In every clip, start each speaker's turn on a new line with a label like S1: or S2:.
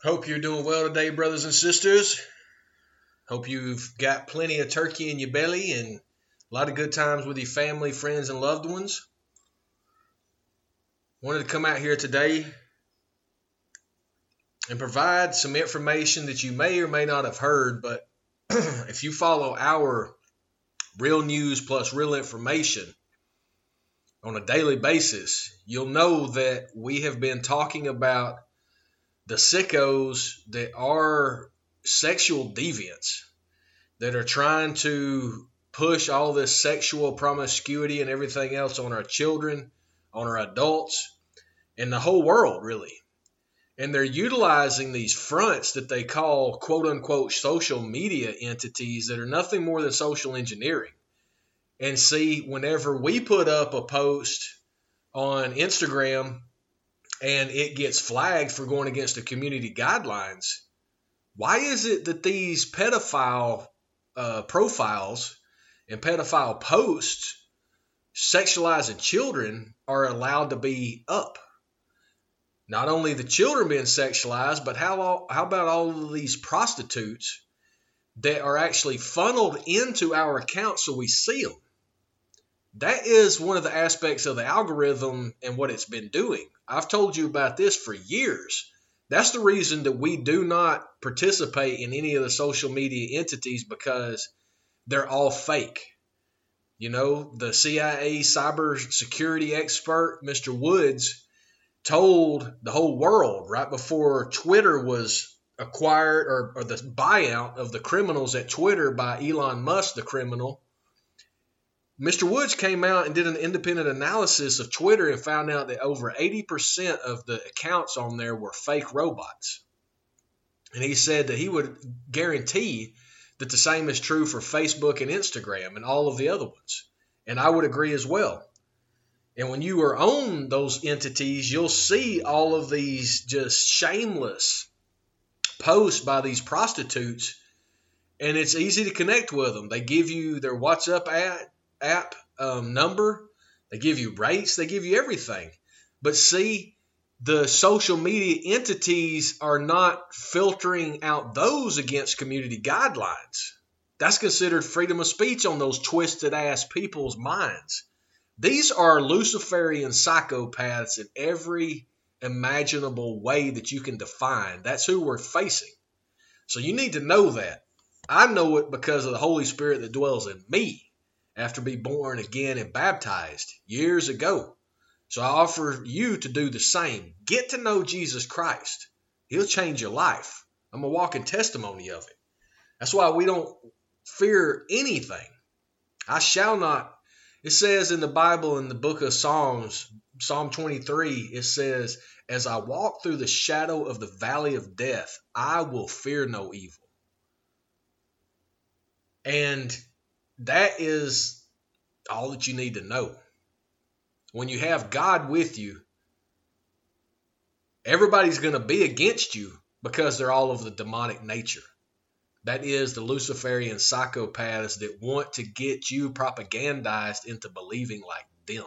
S1: Hope you're doing well today, brothers and sisters. Hope you've got plenty of turkey in your belly and a lot of good times with your family, friends, and loved ones. Wanted to come out here today and provide some information that you may or may not have heard, but if you follow our real news plus real information on a daily basis, you'll know that we have been talking about the sickos that are sexual deviants that are trying to push all this sexual promiscuity and everything else on our children, on our adults, and the whole world, really. And they're utilizing these fronts that they call quote unquote social media entities that are nothing more than social engineering. And see, whenever we put up a post on Instagram and it gets flagged for going against the community guidelines, why is it that these pedophile uh, profiles and pedophile posts sexualizing children are allowed to be up? Not only the children being sexualized, but how, how about all of these prostitutes that are actually funneled into our accounts so we see them? That is one of the aspects of the algorithm and what it's been doing. I've told you about this for years. That's the reason that we do not participate in any of the social media entities because they're all fake. You know, the CIA cyber security expert, Mr. Woods, told the whole world right before Twitter was acquired or, or the buyout of the criminals at Twitter by Elon Musk, the criminal Mr. Woods came out and did an independent analysis of Twitter and found out that over 80% of the accounts on there were fake robots. And he said that he would guarantee that the same is true for Facebook and Instagram and all of the other ones. And I would agree as well. And when you are on those entities, you'll see all of these just shameless posts by these prostitutes, and it's easy to connect with them. They give you their WhatsApp ad, app um, number. They give you rates. They give you everything. But see, the social media entities are not filtering out those against community guidelines. That's considered freedom of speech on those twisted ass people's minds. These are Luciferian psychopaths in every imaginable way that you can define. That's who we're facing. So you need to know that. I know it because of the Holy Spirit that dwells in me after being born again and baptized years ago. So I offer you to do the same. Get to know Jesus Christ. He'll change your life. I'm a walking testimony of it. That's why we don't fear anything. I shall not. It says in the Bible in the book of Psalms, Psalm 23, it says, As I walk through the shadow of the valley of death, I will fear no evil. And that is all that you need to know. When you have God with you, everybody's going to be against you because they're all of the demonic nature. That is the Luciferian psychopaths that want to get you propagandized into believing like them.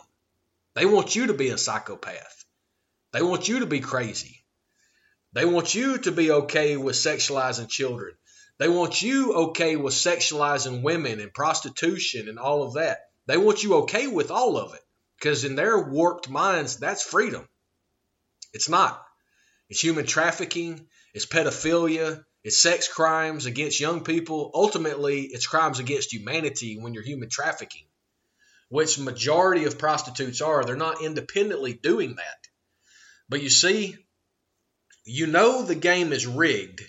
S1: They want you to be a psychopath. They want you to be crazy. They want you to be okay with sexualizing children. They want you okay with sexualizing women and prostitution and all of that. They want you okay with all of it because in their warped minds, that's freedom. It's not. It's human trafficking, it's pedophilia, it's sex crimes against young people. Ultimately, it's crimes against humanity when you're human trafficking, which majority of prostitutes are. They're not independently doing that. But you see, you know the game is rigged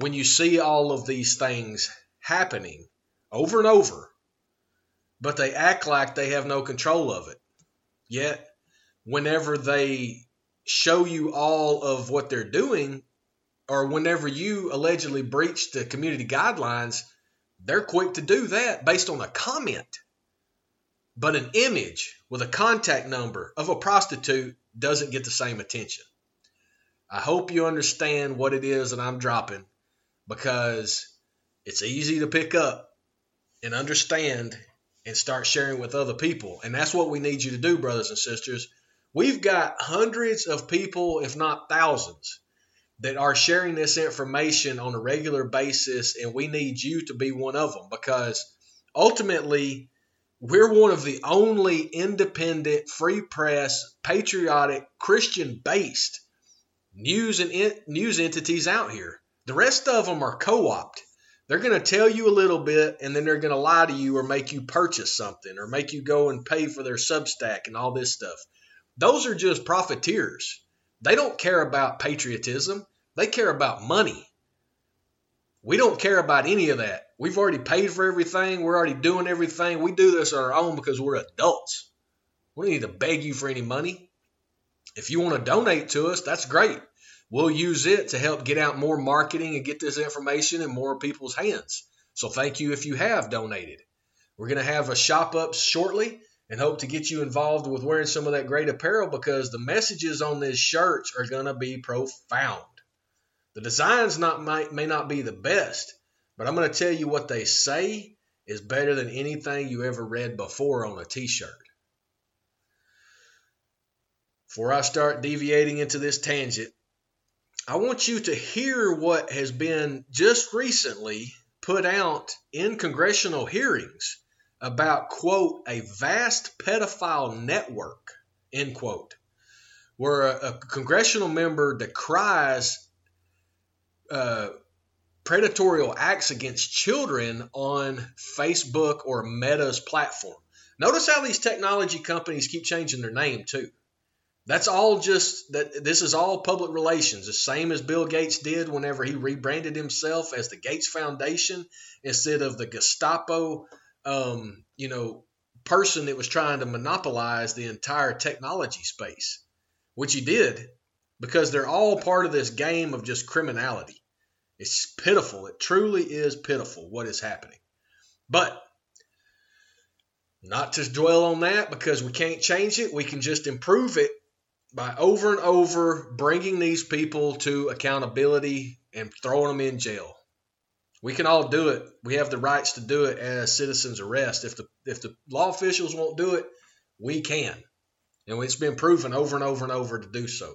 S1: when you see all of these things happening over and over, but they act like they have no control of it. Yet, whenever they show you all of what they're doing, or whenever you allegedly breach the community guidelines, they're quick to do that based on a comment. But an image with a contact number of a prostitute doesn't get the same attention. I hope you understand what it is that I'm dropping because it's easy to pick up and understand and start sharing with other people. And that's what we need you to do, brothers and sisters. We've got hundreds of people, if not thousands, that are sharing this information on a regular basis, and we need you to be one of them because ultimately we're one of the only independent, free press, patriotic, Christian based news and in, news entities out here. The rest of them are co-opted. They're going to tell you a little bit and then they're going to lie to you or make you purchase something or make you go and pay for their Substack and all this stuff. Those are just profiteers. They don't care about patriotism. They care about money. We don't care about any of that. We've already paid for everything. We're already doing everything. We do this on our own because we're adults. We don't need to beg you for any money. If you want to donate to us, that's great. We'll use it to help get out more marketing and get this information in more people's hands. So thank you if you have donated. We're going to have a shop up shortly and hope to get you involved with wearing some of that great apparel because the messages on these shirts are going to be profound. The designs not might, may not be the best, but I'm going to tell you what they say is better than anything you ever read before on a t-shirt. Before I start deviating into this tangent, I want you to hear what has been just recently put out in congressional hearings about, quote, a vast pedophile network, end quote, where a, a congressional member decries uh, predatorial acts against children on Facebook or Meta's platform. Notice how these technology companies keep changing their name too. That's all just that this is all public relations, the same as Bill Gates did whenever he rebranded himself as the Gates Foundation instead of the Gestapo um, you know, person that was trying to monopolize the entire technology space, which he did because they're all part of this game of just criminality. It's pitiful. It truly is pitiful what is happening. But not to dwell on that because we can't change it. We can just improve it by over and over bringing these people to accountability and throwing them in jail. We can all do it. We have the rights to do it as citizens arrest. If the if the law officials won't do it, we can. And it's been proven over and over and over to do so.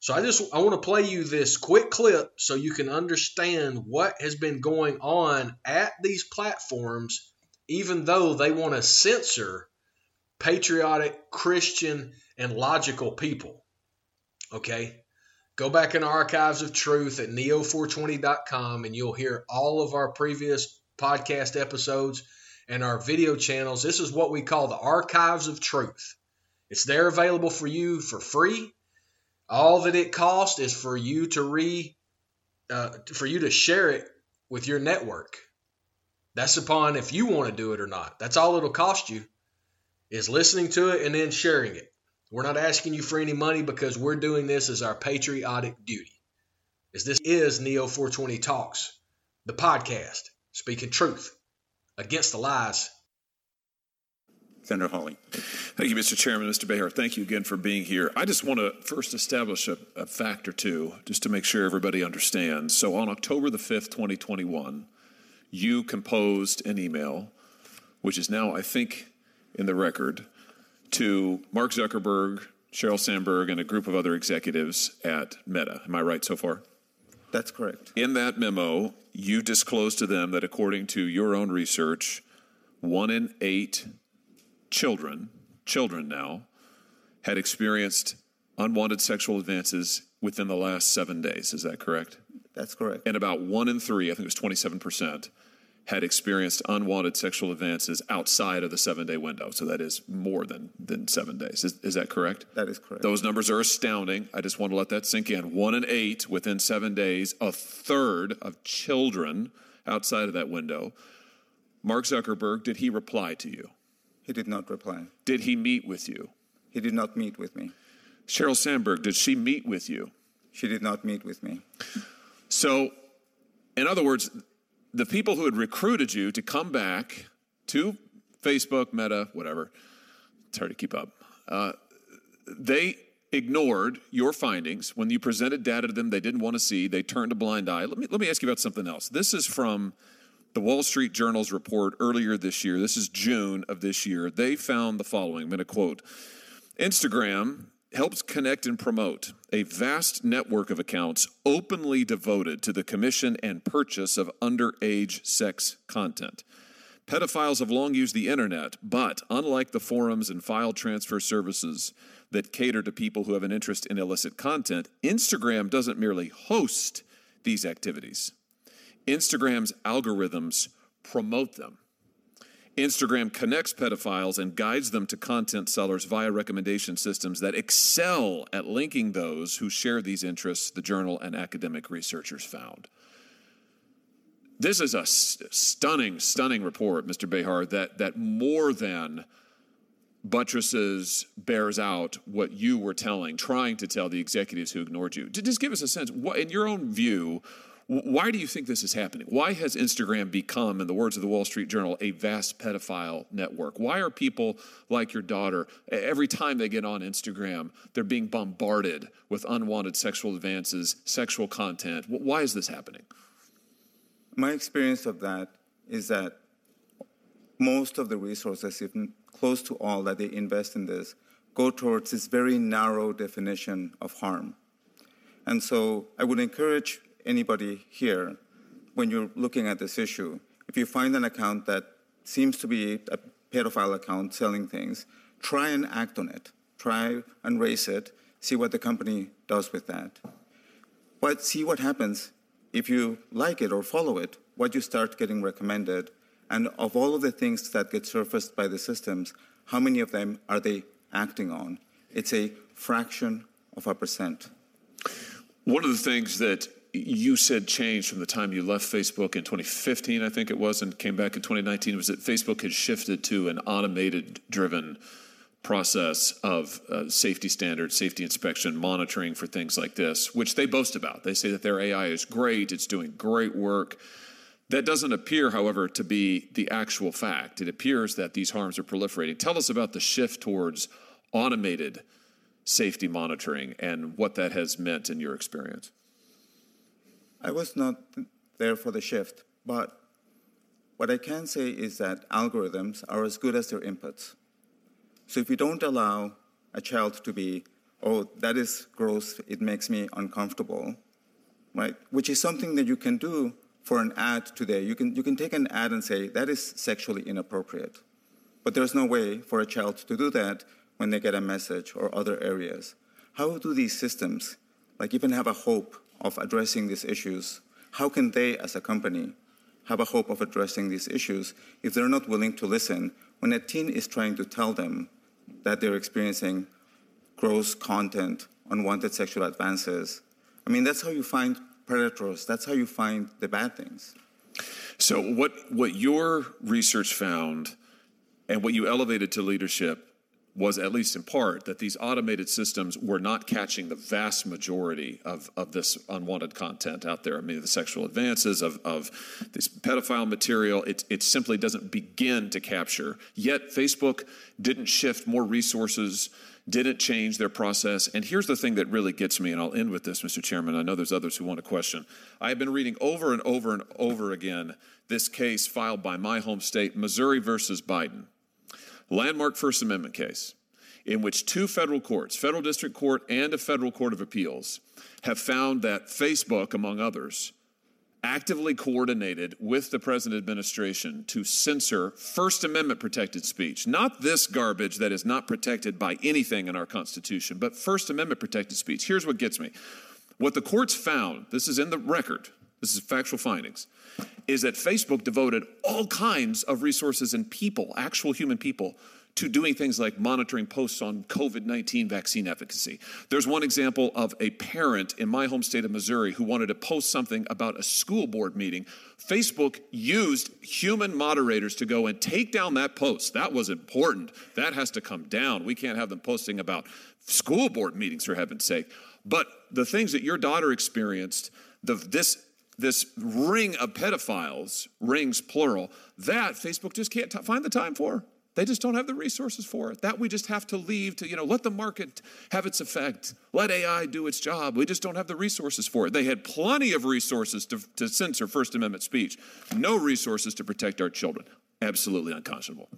S1: So I just I want to play you this quick clip so you can understand what has been going on at these platforms even though they want to censor patriotic, Christian, and logical people. Okay? Go back in archives of truth at neo420.com and you'll hear all of our previous podcast episodes and our video channels. This is what we call the archives of truth. It's there available for you for free all that it costs is for you to re uh, for you to share it with your network. That's upon if you want to do it or not. That's all it'll cost you is listening to it and then sharing it. We're not asking you for any money because we're doing this as our patriotic duty. As this is Neo 420 Talks, the podcast, speaking truth against the lies
S2: Senator Hawley.
S3: Thank you, Mr. Chairman. Mr. Béjar, thank you again for being here. I just want to first establish a, a, fact or two just to make sure everybody understands. So, on October the 5th, 2021, you composed an email, which is now, I think, in the record, to Mark Zuckerberg, Sheryl Sandberg, and a group of other executives at Meta. Am I right so far?
S2: That's correct.
S3: In that memo, you disclosed to them that according to your own research, one in eight children, children now, had experienced unwanted sexual advances within the last seven days. Is that correct?
S2: That's correct.
S3: And about one in three, I think it was 27%, had experienced unwanted sexual advances outside of the seven day window. So that is more than, than seven days. Is, is that correct?
S2: That is correct.
S3: Those numbers are astounding. I just want to let that sink in. One in eight within seven days, a third of children outside of that window. Mark Zuckerberg, did he reply to you?
S2: He did not reply.
S3: Did he meet with you?
S2: He did not meet with me.
S3: Sheryl Sandberg, did she meet with you?
S2: She did not meet with me.
S3: So, in other words, the people who had recruited you to come back to Facebook, Meta, whatever, it's hard to keep up, uh, they ignored your findings. When you presented data to them they didn't want to see, they turned a blind eye. Let me, let me ask you about something else. This is from the Wall Street Journal's report earlier this year, this is June of this year, they found the following. I'm going to quote Instagram helps connect and promote a vast network of accounts openly devoted to the commission and purchase of underage sex content. Pedophiles have long used the internet, but unlike the forums and file transfer services that cater to people who have an interest in illicit content, Instagram doesn't merely host these activities. Instagram's algorithms promote them. Instagram connects pedophiles and guides them to content sellers via recommendation systems that excel at linking those who share these interests, the journal and academic researchers found. This is a stunning, stunning report, Mr. Béjar, that, that more than buttresses, bears out what you were telling, trying to tell the executives who ignored you. Just give us a sense, what, in your own view, why do you think this is happening? Why has Instagram become, in the words of the Wall Street Journal, a vast pedophile network? Why are people like your daughter, every time they get on Instagram, they're being bombarded with unwanted sexual advances, sexual content? Why is this happening?
S2: My experience of that is that most of the resources, even close to all that they invest in this, go towards this very narrow definition of harm. And so I would encourage anybody here, when you're looking at this issue, if you find an account that seems to be a pedophile account selling things, try and act on it. Try and raise it, see what the company does with that. But see what happens if you like it or follow it, what you start getting recommended, and of all of the things that get surfaced by the systems, how many of them are they acting on? It's a fraction of a percent.
S3: One of the things that you said changed from the time you left Facebook in 2015, I think it was, and came back in 2019 was that Facebook had shifted to an automated driven process of uh, safety standards, safety inspection, monitoring for things like this, which they boast about. They say that their AI is great, it's doing great work. That doesn't appear, however, to be the actual fact. It appears that these harms are proliferating. Tell us about the shift towards automated safety monitoring and what that has meant in your experience.
S2: I was not there for the shift, but what I can say is that algorithms are as good as their inputs. So if you don't allow a child to be, oh, that is gross, it makes me uncomfortable, right? Which is something that you can do for an ad today. You can, you can take an ad and say, that is sexually inappropriate. But there's no way for a child to do that when they get a message or other areas. How do these systems, like even have a hope of addressing these issues, how can they, as a company, have a hope of addressing these issues if they're not willing to listen when a teen is trying to tell them that they're experiencing gross content, unwanted sexual advances? I mean, that's how you find predators, that's how you find the bad things.
S3: So, what, what your research found and what you elevated to leadership was, at least in part, that these automated systems were not catching the vast majority of, of this unwanted content out there. I mean, the sexual advances of, of this pedophile material, it, it simply doesn't begin to capture. Yet, Facebook didn't shift more resources, didn't change their process. And here's the thing that really gets me, and I'll end with this, Mr. Chairman. I know there's others who want to question. I have been reading over and over and over again this case filed by my home state, Missouri versus Biden landmark First Amendment case in which two federal courts, federal district court and a federal court of appeals, have found that Facebook, among others, actively coordinated with the present administration to censor First Amendment protected speech. Not this garbage that is not protected by anything in our Constitution, but First Amendment protected speech. Here's what gets me. What the courts found, this is in the record, this is factual findings, is that Facebook devoted all kinds of resources and people, actual human people, to doing things like monitoring posts on COVID 19 vaccine efficacy. There's one example of a parent in my home state of Missouri who wanted to post something about a school board meeting. Facebook used human moderators to go and take down that post. That was important. That has to come down. We can't have them posting about school board meetings, for heaven's sake. But the things that your daughter experienced, the, this this ring of pedophiles, rings plural, that Facebook just can't t- find the time for. They just don't have the resources for it. That we just have to leave to, you know, let the market have its effect. Let AI do its job. We just don't have the resources for it. They had plenty of resources to, to censor First Amendment speech, no resources to protect our children. Absolutely unconscionable.